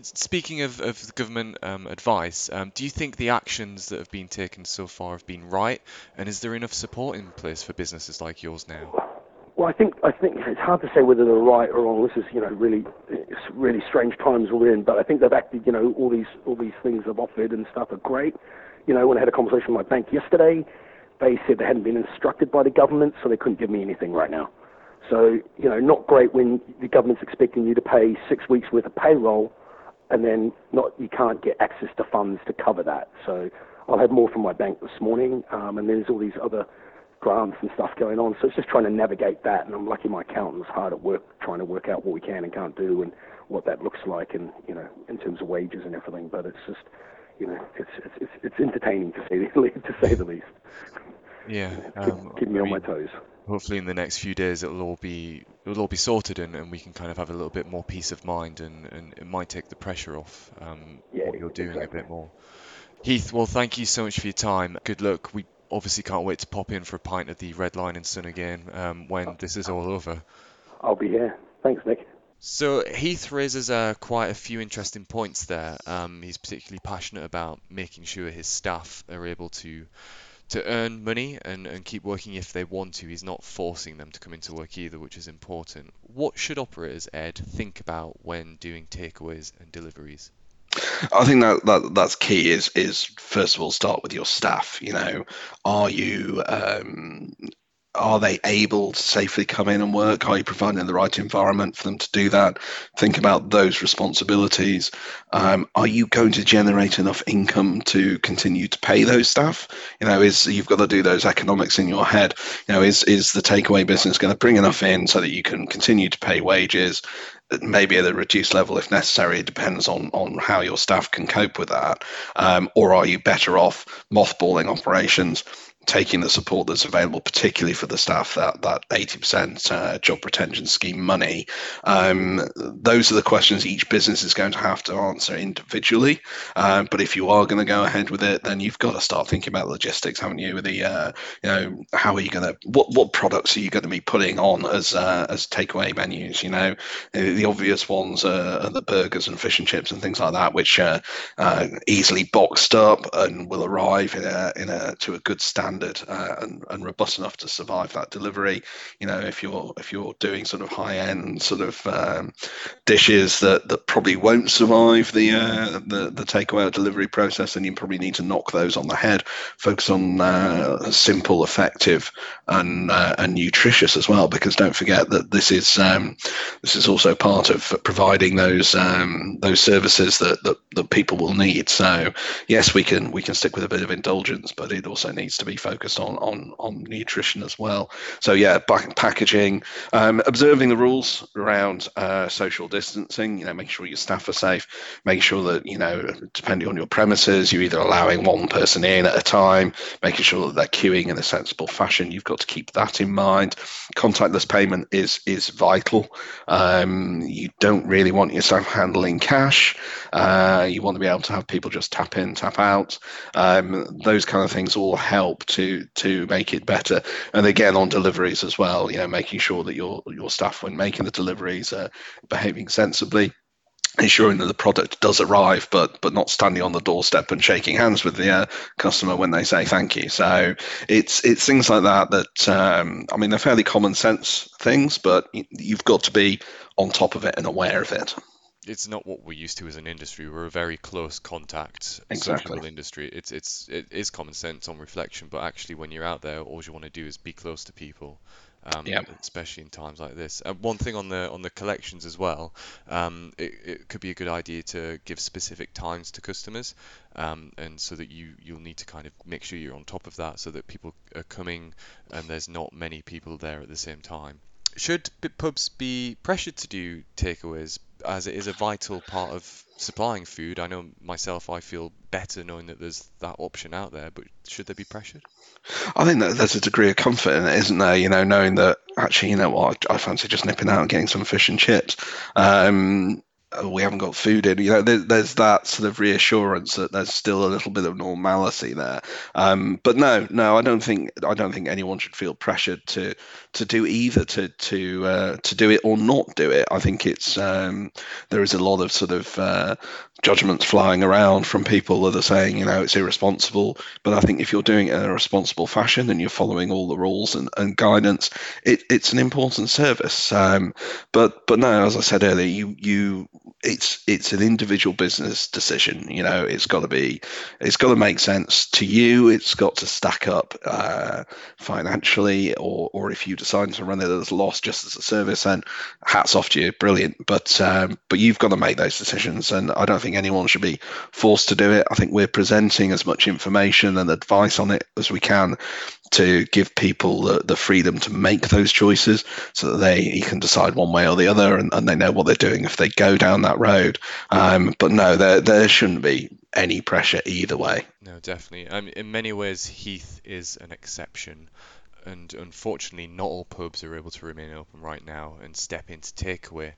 Speaking of, of government um, advice, um, do you think the actions that have been taken so far have been right, and is there enough support in place for businesses like yours now?
Well, I think I think it's hard to say whether they're right or wrong. This is you know really really strange times we're in, but I think they've acted. You know all these all these things they've offered and stuff are great. You know when I had a conversation with my bank yesterday, they said they hadn't been instructed by the government, so they couldn't give me anything right now. So you know not great when the government's expecting you to pay six weeks worth of payroll, and then not you can't get access to funds to cover that. So I'll have more from my bank this morning, um, and there's all these other grants and stuff going on. So it's just trying to navigate that. And I'm lucky my accountant's hard at work trying to work out what we can and can't do and what that looks like, and you know, in terms of wages and everything. But it's just, you know, it's it's it's, it's entertaining to say the least. To say the least.
Yeah,
um, keep, keep me I mean, on my toes.
Hopefully, in the next few days, it'll all be it'll all be sorted, and, and we can kind of have a little bit more peace of mind, and, and it might take the pressure off um, yeah, what you're doing exactly. a bit more. Heath, well, thank you so much for your time. Good luck. We obviously can't wait to pop in for a pint at the Red Lion in Sun again um, when this is all over.
I'll be here. Thanks, Nick.
So Heath raises uh, quite a few interesting points there. Um, he's particularly passionate about making sure his staff are able to to earn money and, and keep working if they want to. He's not forcing them to come into work either, which is important. What should operators, Ed, think about when doing takeaways and deliveries?
I think that, that that's key. Is is first of all start with your staff. You know, are you um, are they able to safely come in and work? Are you providing the right environment for them to do that? Think about those responsibilities. Um, are you going to generate enough income to continue to pay those staff? You know, is you've got to do those economics in your head. You know, is is the takeaway business going to bring enough in so that you can continue to pay wages? Maybe at a reduced level if necessary. It depends on on how your staff can cope with that. Um, or are you better off mothballing operations taking the support that's available, particularly for the staff, that that 80% uh, job retention scheme money. Um, those are the questions each business is going to have to answer individually. Uh, but if you are going to go ahead with it, then you've got to start thinking about logistics, haven't you? With the uh, you know how are you going to what what products are you going to be putting on as uh, as takeaway menus? You know the obvious ones are, the burgers and fish and chips and things like that, which are uh, easily boxed up and will arrive in a in a to a good standard standard uh, and, and robust enough to survive that delivery. You know, if you're if you're doing sort of high end sort of um, dishes that, that probably won't survive the uh, the the takeaway or delivery process, then you probably need to knock those on the head. Focus on uh, simple, effective, and uh, and nutritious as well. Because don't forget that this is um, this is also part of providing those um, those services that, that that people will need. So yes, we can we can stick with a bit of indulgence, but it also needs to be focused on on on nutrition as well. So yeah, packaging, um, observing the rules around uh, social distancing. You know, making sure your staff are safe. Make sure that you know, depending on your premises, you're either allowing one person in at a time, making sure that they're queuing in a sensible fashion. You've got to keep that in mind. Contactless payment is is vital. Um, you don't really want your staff handling cash. Uh, you want to be able to have people just tap in, tap out. Um, those kind of things all help to to make it better. And again, on deliveries as well, you know, making sure that your your staff, when making the deliveries, are behaving sensibly ensuring that the product does arrive, but but not standing on the doorstep and shaking hands with the uh, customer when they say thank you. So it's it's things like that that um, I mean they're fairly common sense things, but you've got to be on top of it and aware of it
it's not what we're used to as an industry. We're a very close contact
exactly.
social industry. It's it's it is common sense on reflection, but actually when you're out there, all you want to do is be close to people. Um,
yep.
especially in times like this. Uh, one thing on the on the collections as well, um, it, it could be a good idea to give specific times to customers, um, and so that you you'll need to kind of make sure you're on top of that, so that people are coming and there's not many people there at the same time. Should pubs be pressured to do takeaways as it is a vital part of supplying food? I know myself, I feel better knowing that there's that option out there, but should they be pressured?
I think that there's a degree of comfort in it, isn't there? You know, knowing that actually, you know what, I, fancy just nipping out and getting some fish and chips. Um, we haven't got food in. You know, there, there's that sort of reassurance that there's still a little bit of normality there. Um, but no, no, I don't think I don't think anyone should feel pressured to to do either to to uh, to do it or not do it. I think it's um, there is a lot of sort of uh, judgments flying around from people that are saying you know it's irresponsible. But I think if you're doing it in a responsible fashion and you're following all the rules and, and guidance, it, it's an important service. Um, but but no, as I said earlier, you you it's it's an individual business decision. You know, it's got to be, it's got to make sense to you. It's got to stack up uh, financially, or or if you decide to run it as a loss just as a service, then hats off to you, brilliant. But um, but you've got to make those decisions, and I don't think anyone should be forced to do it. I think we're presenting as much information and advice on it as we can to give people the, the freedom to make those choices so that they can decide one way or the other and, and they know what they're doing if they go down that road. Um, but no, there, there shouldn't be any pressure either way.
No, definitely. Um, in many ways, Heath is an exception. And unfortunately, not all pubs are able to remain open right now and step into takeaway.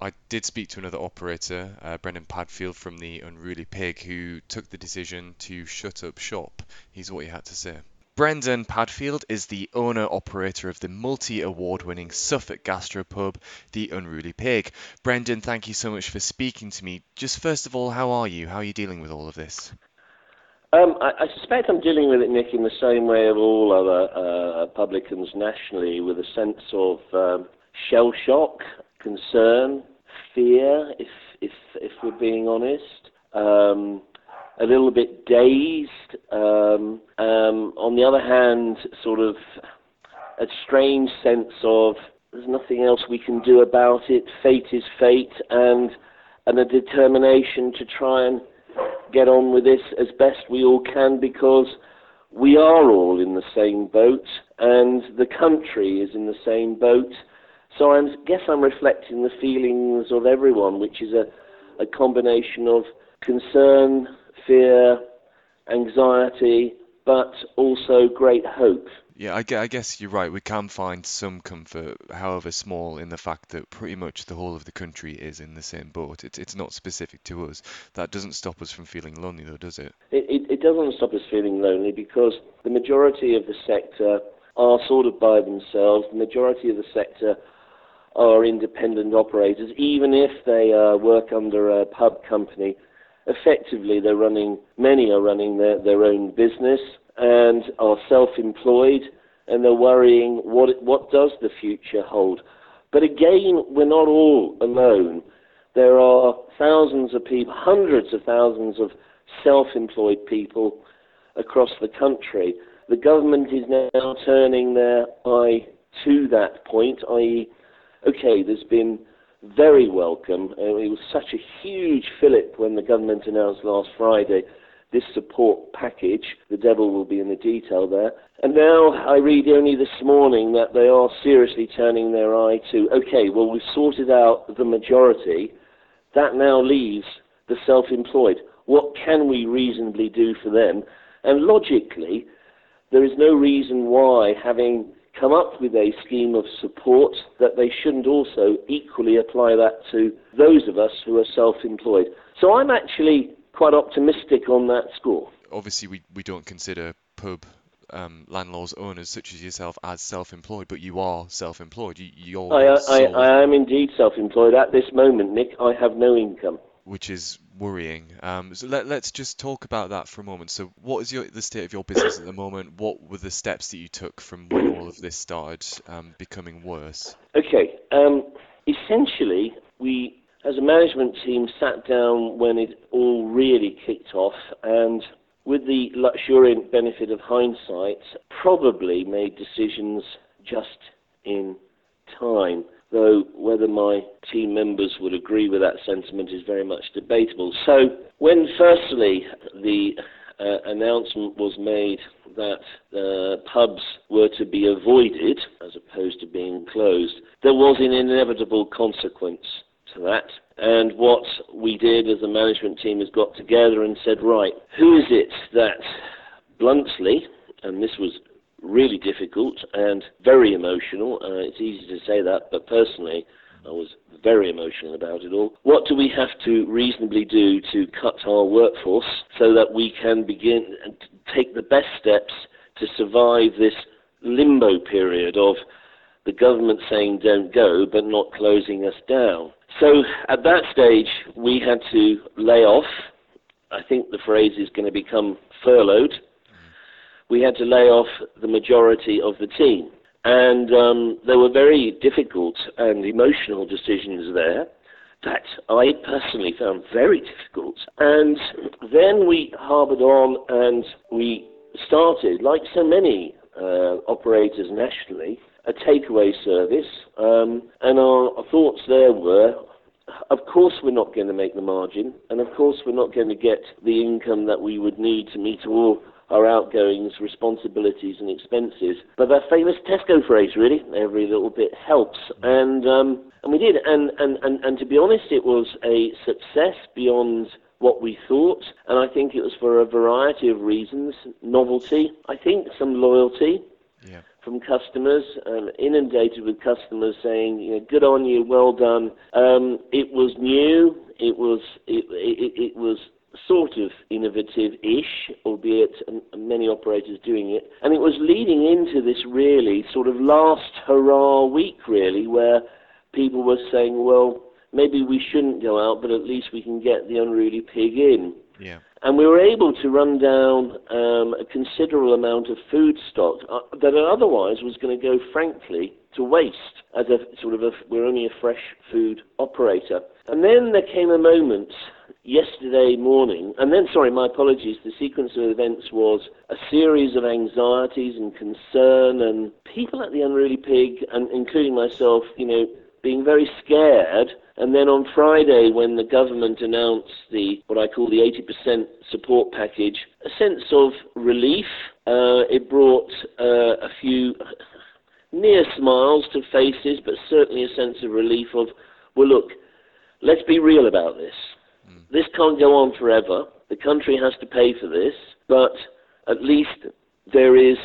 I did speak to another operator, uh, Brendan Padfield from the Unruly Pig, who took the decision to shut up shop. Here's what he had to say. Brendan Padfield is the owner-operator of the multi-award-winning Suffolk gastropub, The Unruly Pig. Brendan, thank you so much for speaking to me. Just first of all, how are you? How are you dealing with all of this?
Um, I, I, suspect I'm dealing with it, Nick, in the same way of all other uh, publicans nationally, with a sense of um, shell shock, concern, fear, if if if we're being honest. Um, a little bit dazed. Um, um, on the other hand, sort of a strange sense of there's nothing else we can do about it. Fate is fate, and and a determination to try and get on with this as best we all can because we are all in the same boat, and the country is in the same boat. So I guess I'm reflecting the feelings of everyone, which is a, a combination of concern, fear, anxiety, but also great hope.
Yeah, I guess you're right. We can find some comfort, however small, in the fact that pretty much the whole of the country is in the same boat. It's, it's not specific to us. That doesn't stop us from feeling lonely, though, does it?
It, it? it doesn't stop us feeling lonely because the majority of the sector are sort of by themselves. The majority of the sector are independent operators, even if they uh, work under a pub company effectively they're running, many are running their, their own business and are self-employed and they're worrying what, what does the future hold. But again, we're not all alone. There are thousands of people, hundreds of thousands of self-employed people across the country. The government is now turning their eye to that point, i.e., okay, there's been very welcome. Uh, it was such a huge fillip when the government announced last Friday this support package. The devil will be in the detail there. And now I read only this morning that they are seriously turning their eye to, okay, well, we've sorted out the majority. That now leaves the self employed. What can we reasonably do for them? And logically, there is no reason why, having come up with a scheme of support, that they shouldn't also equally apply that to those of us who are self employed. So I'm actually quite optimistic on that score.
Obviously, we, we don't consider pub um, landlords, owners such as yourself as self-employed, but you are self-employed. You,
I, I, I am indeed self-employed. At this moment, Nick, I have no income
which is worrying. Um, so let, us just talk about that for a moment. So, what is your, the state of your business at the moment? What were the steps that you took from when all of this started um, becoming worse?
Okay. Um, essentially, we, as a management team, sat down when it all really kicked off and with the luxuriant benefit of hindsight, probably made decisions just in time though whether my team members would agree with that sentiment is very much debatable. So, when firstly the uh, announcement was made that uh, pubs were to be avoided as opposed to being closed, there was an inevitable consequence to that. And what we did as a management team is got together and said, right, who is it that bluntly, and this was really difficult and very emotional. Uh, it's easy to say that, but personally, I was very emotional about it all. What do we have to reasonably do to cut our workforce so that we can begin and take the best steps to survive this limbo period of the government saying don't go but not closing us down? So at that stage, we had to lay off. I think the phrase is going to become furloughed we had to lay off the majority of the team. And um, there were very difficult and emotional decisions there that I personally found very difficult. And then we harbored on and we started, like so many uh, operators nationally, a takeaway service. Um, and our, our thoughts there were of course we're not going to make the margin, and of course we're not going to get the income that we would need to meet all our outgoings, responsibilities, and expenses. But that famous Tesco phrase, really, every little bit helps. And um, and we did. And, and, and, and to be honest, it was a success beyond what we thought. And I think it was for a variety of reasons novelty, I think some loyalty. Yeah. From customers, um, inundated with customers saying, you know, "Good on you, well done." Um, it was new. It was it, it, it was sort of innovative-ish, albeit many operators doing it. And it was leading into this really sort of last hurrah week, really, where people were saying, well, maybe we shouldn't go out, but at least we can get the unruly pig in.
Yeah.
And we were able to run down um, a considerable amount of food stock uh, that otherwise was going to go, frankly, to waste as a sort of a, we're only a fresh food operator. And then there came a moment yesterday morning, and then, sorry, my apologies, the sequence of events was a series of anxieties and concern, and people at the Unruly Pig, and including myself, you know, being very scared. And then on Friday, when the government announced the what I call the 80% support package, a sense of relief. Uh, it brought uh, a few near smiles to faces, but certainly a sense of relief of, well, look, let's be real about this. This can't go on forever. The country has to pay for this, but at least there is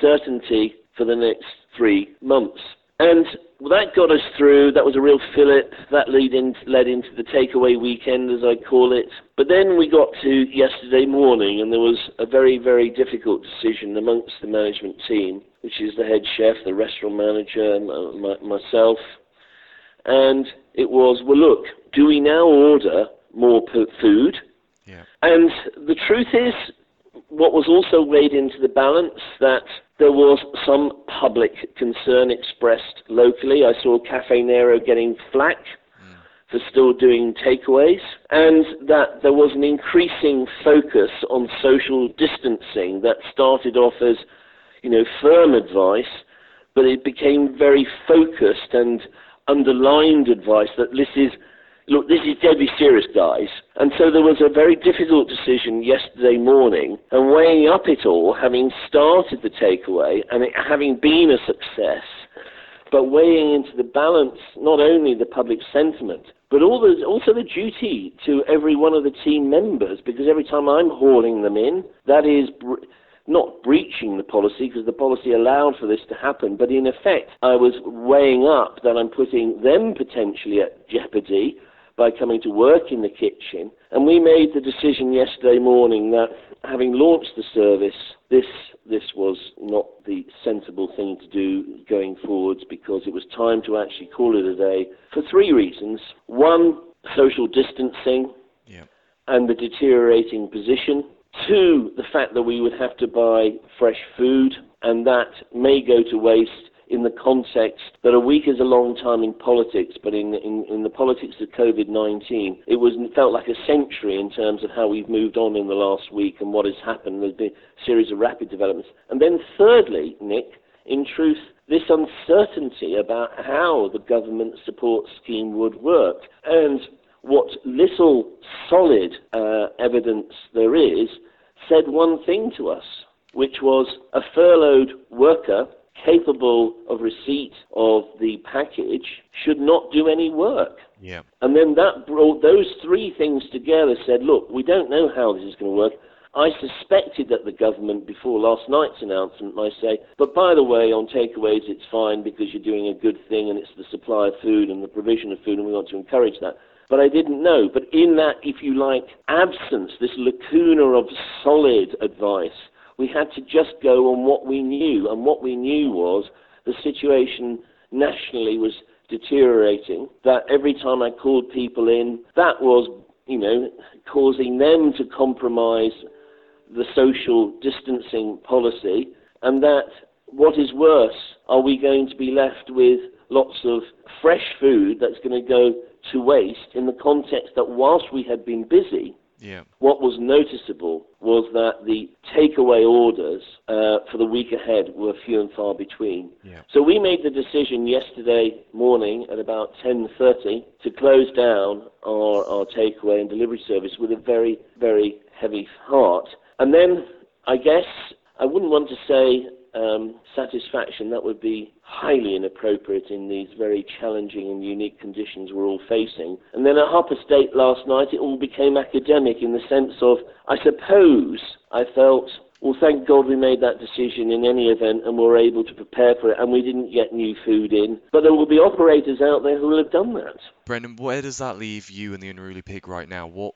certainty for the next three months. And that got us through. That was a real fillip. That led, in, led into the takeaway weekend, as I call it. But then we got to yesterday morning, and there was a very, very difficult decision amongst the management team, which is the head chef, the restaurant manager, my, myself. And it was, well, look, do we now order more food?
Yeah.
And the truth is, what was also weighed into the balance that there was some public concern expressed locally. I saw Caffè Nero getting flack mm. for still doing takeaways, and that there was an increasing focus on social distancing that started off as, you know, firm advice, but it became very focused and underlined advice that this is look, this is deadly serious, guys. And so there was a very difficult decision yesterday morning, and weighing up it all, having started the takeaway and it having been a success, but weighing into the balance not only the public sentiment, but also the duty to every one of the team members, because every time I'm hauling them in, that is not breaching the policy because the policy allowed for this to happen, but in effect, I was weighing up that I'm putting them potentially at jeopardy by coming to work in the kitchen. And we made the decision yesterday morning that having launched the service, this this was not the sensible thing to do going forwards because it was time to actually call it a day for three reasons. One, social distancing yeah. and the deteriorating position Two, the fact that we would have to buy fresh food, and that may go to waste in the context that a week is a long time in politics, but in, in, in the politics of COVID 19, it was felt like a century in terms of how we've moved on in the last week and what has happened. There's been a series of rapid developments. And then, thirdly, Nick, in truth, this uncertainty about how the government support scheme would work. And what little solid uh, evidence there is said one thing to us, which was a furloughed worker capable of receipt of the package should not do any work.
Yeah.
And then that brought those three things together said, look, we don't know how this is going to work. I suspected that the government, before last night's announcement, might say, but by the way, on takeaways it's fine because you're doing a good thing and it's the supply of food and the provision of food and we want to encourage that but I didn't know. But in that, if you like, absence, this lacuna of solid advice, we had to just go on what we knew. And what we knew was the situation nationally was deteriorating, that every time I called people in, that was, you know, causing them to compromise the social distancing policy, and that what is worse, are we going to be left with lots of fresh food that's going to go to waste in the context that whilst we had been busy,
yeah.
What was noticeable was that the takeaway orders uh, for the week ahead were few and far between.
Yeah.
So we made the decision yesterday morning at about 10:30 to close down our, our takeaway and delivery service with a very, very heavy heart. And then I guess I wouldn't want to say um, satisfaction, that would be highly inappropriate in these very challenging and unique conditions we're all facing. And then at Harper State last night, it all became academic in the sense of, I suppose, I felt, well, thank God we made that decision in any event and were able to prepare for it, and we didn't get new food in. But there will be operators out there who will have done that.
Brendan, where does that leave you and the Unruly Pig right now? What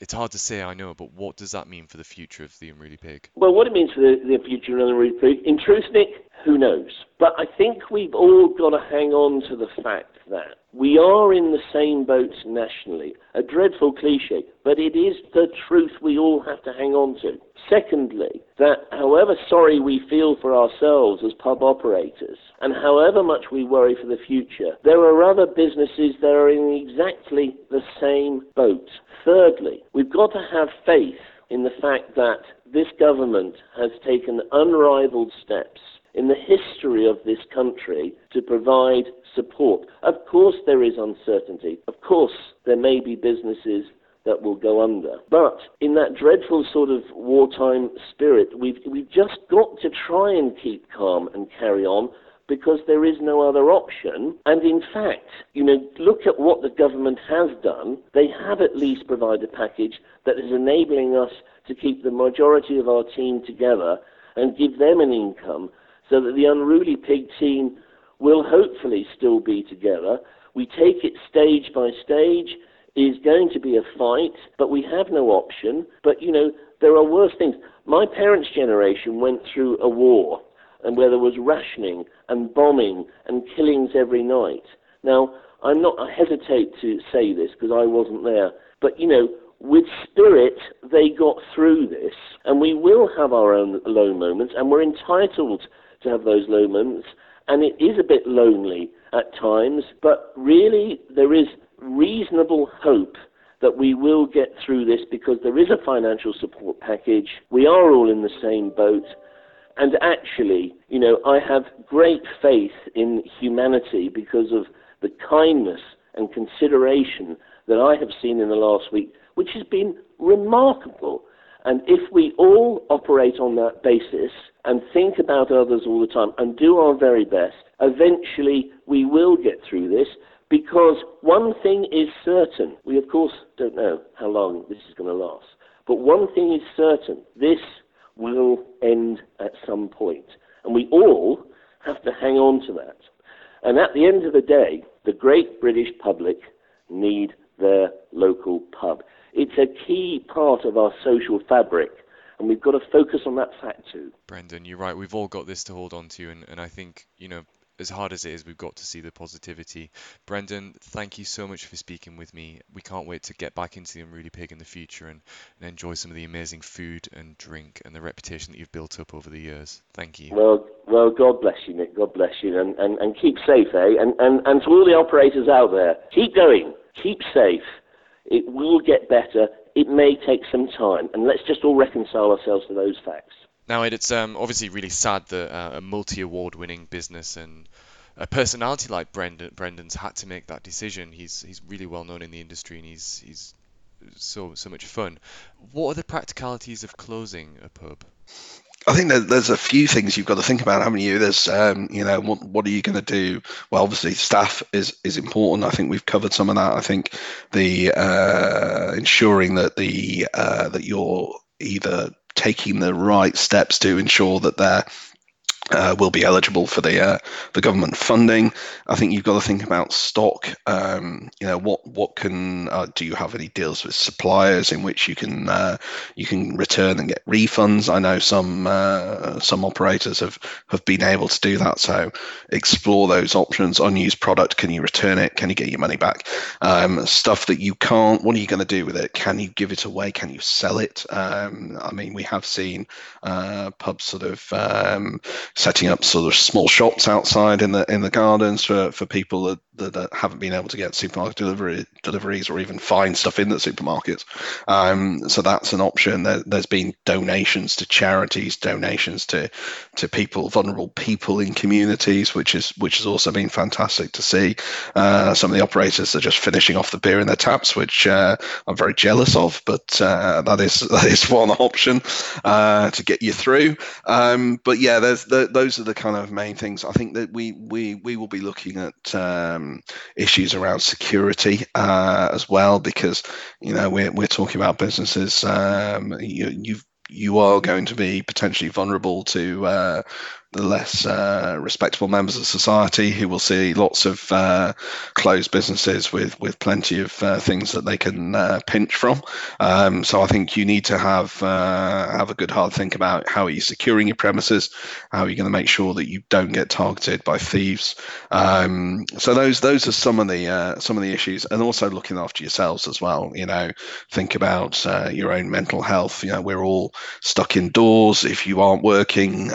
it's hard to say, I know, but what does that mean for the future of the Unruly Pig?
Well, what it means for the, the future of the Unruly Pig, in truth, Nick, who knows? But I think we've all got to hang on to the fact that we are in the same boat nationally. A dreadful cliche, but it is the truth we all have to hang on to. Secondly, that however sorry we feel for ourselves as pub operators, and however much we worry for the future, there are other businesses that are in exactly the same boat. Thirdly, we've got to have faith in the fact that this government has taken unrivaled steps in the history of this country to provide support. Of course, there is uncertainty. Of course, there may be businesses that will go under. But in that dreadful sort of wartime spirit, we've, we've just got to try and keep calm and carry on because there is no other option. And in fact, you know, look at what the government has done. They have at least provided a package that is enabling us to keep the majority of our team together and give them an income so that the unruly pig team will hopefully still be together. We take it stage by stage. It is going to be a fight, but we have no option. But you know, there are worse things. My parents' generation went through a war, and where there was rationing and bombing and killings every night. Now, I'm not. I hesitate to say this because I wasn't there, but you know, with spirit, they got through this, and we will have our own low moments, and we're entitled to have those low moments. And it is a bit lonely at times, but really there is reasonable hope that we will get through this because there is a financial support package. We are all in the same boat. And actually, you know, I have great faith in humanity because of the kindness and consideration that I have seen in the last week, which has been remarkable. And if we all operate on that basis and think about others all the time and do our very best, eventually we will get through this because one thing is certain. We, of course, don't know how long this is going to last. But one thing is certain this will end at some point. And we all have to hang on to that. And at the end of the day, the great British public need their local pub. It's a key part of our social fabric, and we've got to focus on that fact too.
Brendan, you're right. We've all got this to hold on to, and, and I think, you know, as hard as it is, we've got to see the positivity. Brendan, thank you so much for speaking with me. We can't wait to get back into the Unruly Pig in the future and, and enjoy some of the amazing food and drink and the reputation that you've built up over the years. Thank you.
Well, well, God bless you, Nick. God bless you, and, and, and keep safe, eh? And, and, and to all the operators out there, keep going, keep safe. It will get better. It may take some time, and let's just all reconcile ourselves to those facts.
Now, it's um, obviously really sad that uh, a multi-award-winning business and a personality like Brendan, Brendan's had to make that decision. He's he's really well known in the industry and he's he's so so much fun. What are the practicalities of closing a pub?
I think there's a few things you've got to think about. Many you? There's, um, you know, what, what are you going to do? Well, obviously, staff is is important. I think we've covered some of that. I think the uh, ensuring that the uh, that you're either taking the right steps to ensure that they're uh, will be eligible for the uh, the government funding. I think you've got to think about stock. Um, you know, what what can uh, do you have any deals with suppliers in which you can uh, you can return and get refunds? I know some uh, some operators have have been able to do that. So explore those options. Unused product, can you return it? Can you get your money back? Um, stuff that you can't, what are you going to do with it? Can you give it away? Can you sell it? Um, I mean, we have seen uh, pubs sort of um, setting up sort of small shops outside in the in the gardens for, for people that, that haven't been able to get supermarket delivery deliveries or even find stuff in the supermarkets. Um, so that's an option. There, has been donations to charities, donations to to people, vulnerable people in communities, which is which has also been fantastic to see. Uh, some of the operators are just finishing off the beer in their taps, which uh, I'm very jealous of, but uh, that is that is one option uh, to get you through. Um, but yeah, there's the those are the kind of main things. I think that we we we will be looking at um, issues around security uh, as well because you know we're we're talking about businesses. Um, you, you've you are going to be potentially vulnerable to uh, the less uh, respectable members of society who will see lots of uh, closed businesses with with plenty of uh, things that they can uh, pinch from. Um, so I think you need to have uh, have a good hard think about how are you securing your premises, how are you going to make sure that you don't get targeted by thieves. Um, so those those are some of the uh, some of the issues, and also looking after yourselves as well. You know, think about your own mental health. You know, we're all stuck indoors. If you aren't working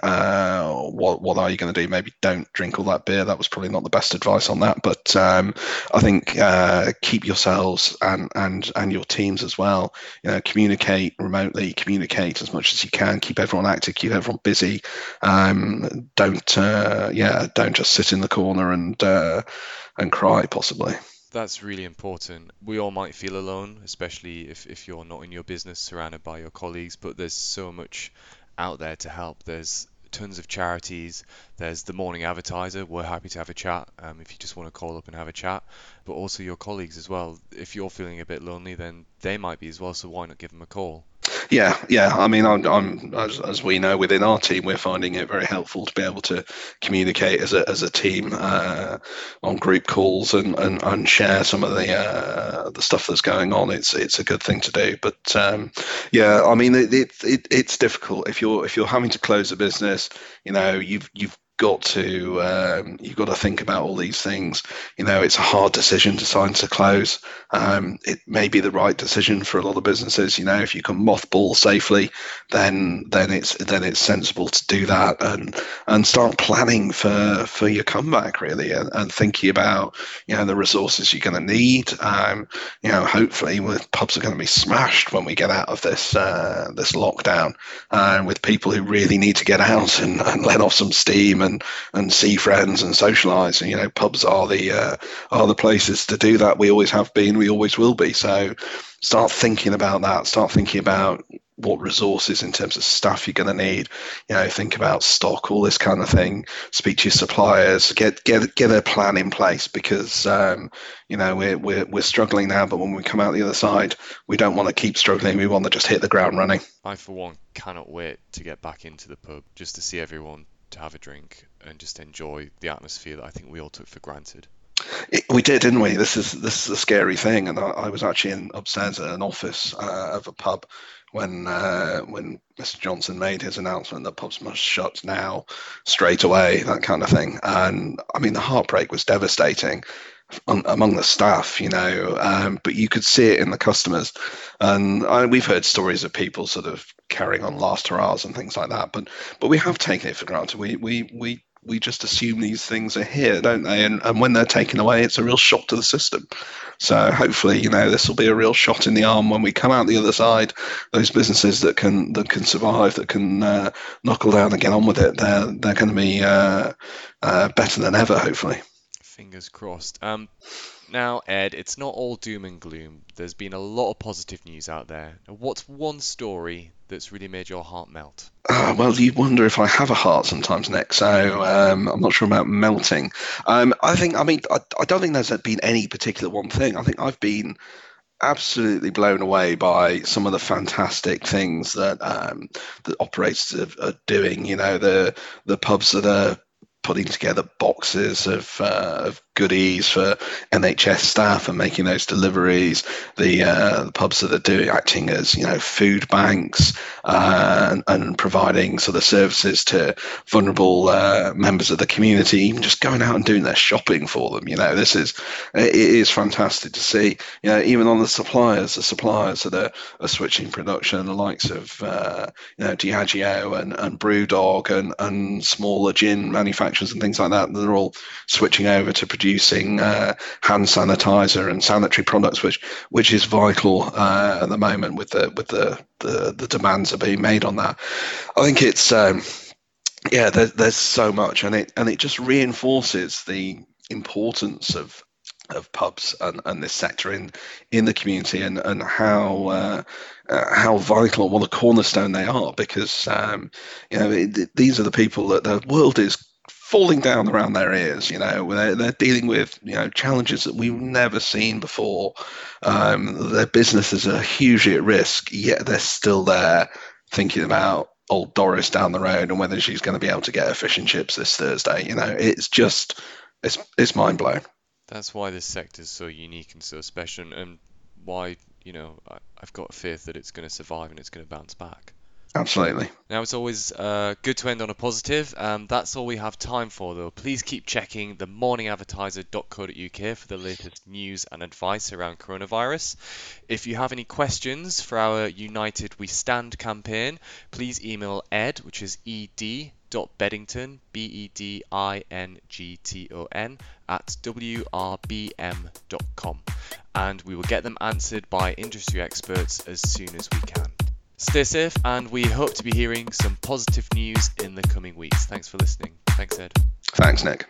what what are you going to do? Maybe don't drink all that beer. That was probably not the best advice on that. But um, I think uh, keep yourselves and and and your teams as well. You know, communicate remotely, communicate as much as you can. Keep everyone active, keep everyone busy. Um, don't uh, yeah, don't just sit in the corner and uh, and cry possibly
that's really important. We all might feel alone, especially if, if you're not in your business surrounded by your colleagues, but there's so much out there to help. There's tons of charities. There's the Morning Advertiser. We're happy to have a chat um, if you just want to call up and have a chat. But also your colleagues as well. If you're feeling a bit lonely, then they might be as well. So why not give them a call?
Yeah, yeah. I mean, I'm, I'm as, as, we know within our team, we're finding it very helpful to be able to communicate as a, as a team uh, on group calls and, and, and share some of the uh, the stuff that's going on. It's it's a good thing to do. But um, yeah, I mean, it, it, it, it's difficult if you're if you're having to close a business. You know, you've you've got to um, you've got to think about all these things. You know, it's a hard decision to sign to close. Um, it may be the right decision for a lot of businesses. You know, if you can mothball safely, then then it's then it's sensible to do that and and start planning for for your comeback really and, and thinking about you know the resources you're going to need. Um, you know, hopefully, with pubs are going to be smashed when we get out of this uh, this lockdown, and uh, with people who really need to get out and, and let off some steam and and and see friends and socialise. You know, pubs are the uh, are the places to do that. We always have been. We always will be. So start thinking about that. Start thinking about what resources in terms of staff you're going to need. You know, think about stock, all this kind of thing. Speak to your suppliers. Get get get a plan in place because um, you know we're we're we're struggling now, but when we come out the other side, we don't want to keep struggling. We want to just hit the ground running.
I, for one, cannot wait to get back into the pub just to see everyone, to have a drink, and just enjoy the atmosphere that I think we all took for granted.
We did, didn't we? This is this is a scary thing, and I, I was actually in upstairs at an office uh, of a pub when uh, when Mr. Johnson made his announcement that pubs must shut now, straight away, that kind of thing. And I mean, the heartbreak was devastating among the staff, you know, um, but you could see it in the customers. And I, we've heard stories of people sort of carrying on last hurrahs and things like that. But but we have taken it for granted. We we we we just assume these things are here, don't they? And, and when they're taken away, it's a real shock to the system. So hopefully, you know, this will be a real shot in the arm when we come out the other side. Those businesses that can that can survive, that can uh, knuckle down and get on with it, they're they're going to be uh, uh, better than ever, hopefully.
Fingers crossed. Um, now, Ed, it's not all doom and gloom. There's been a lot of positive news out there. What's one story that's really made your heart melt?
Uh, well, you wonder if I have a heart sometimes, Nick. So um, I'm not sure about melting. Um, I think, I mean, I, I don't think there's been any particular one thing. I think I've been absolutely blown away by some of the fantastic things that um, that operators are, are, doing. You know, the the pubs that are putting together boxes of, uh, of goodies for NHS staff and making those deliveries. The, uh, the pubs that are doing acting as you know food banks uh, and, and, providing sort of services to vulnerable uh, members of the community, even just going out and doing their shopping for them. You know, this is it is fantastic to see. You know, even on the suppliers, the suppliers that are, are switching production, the likes of uh, you know Diageo and, and BrewDog and, and smaller gin manufacturers and things like that. They're all switching over to producing uh, hand sanitizer and sanitary products, which which is vital uh, at the moment with the with the, the, the demands that are being made on that. I think it's um, yeah, there, there's so much, and it and it just reinforces the importance of of pubs and, and this sector in in the community and and how uh, uh, how vital what a cornerstone they are because um, you know it, these are the people that the world is falling down around their ears. You know, they're, they're dealing with you know challenges that we've never seen before. Um, their businesses are hugely at risk, yet they're still there thinking about old Doris down the road and whether she's going to be able to get her fish and chips this Thursday. You know, it's just it's it's mind blowing.
That's why this sector is so unique and so special, and why you know I've got faith that it's going to survive and it's going to bounce back.
Absolutely.
Now, it's always uh, good to end on a positive. Um, that's all we have time for, though. Please keep checking the themorningadvertiser.co.uk for the latest news and advice around coronavirus. If you have any questions for our United We Stand campaign, please email ed, which is ed bedington b-e-d-i-n-g-t-o-n at wrbm.com and we will get them answered by industry experts as soon as we can Stay safe, and we hope to be hearing some positive news in the coming weeks. Thanks for listening. Thanks, Ed.
Thanks, Nick.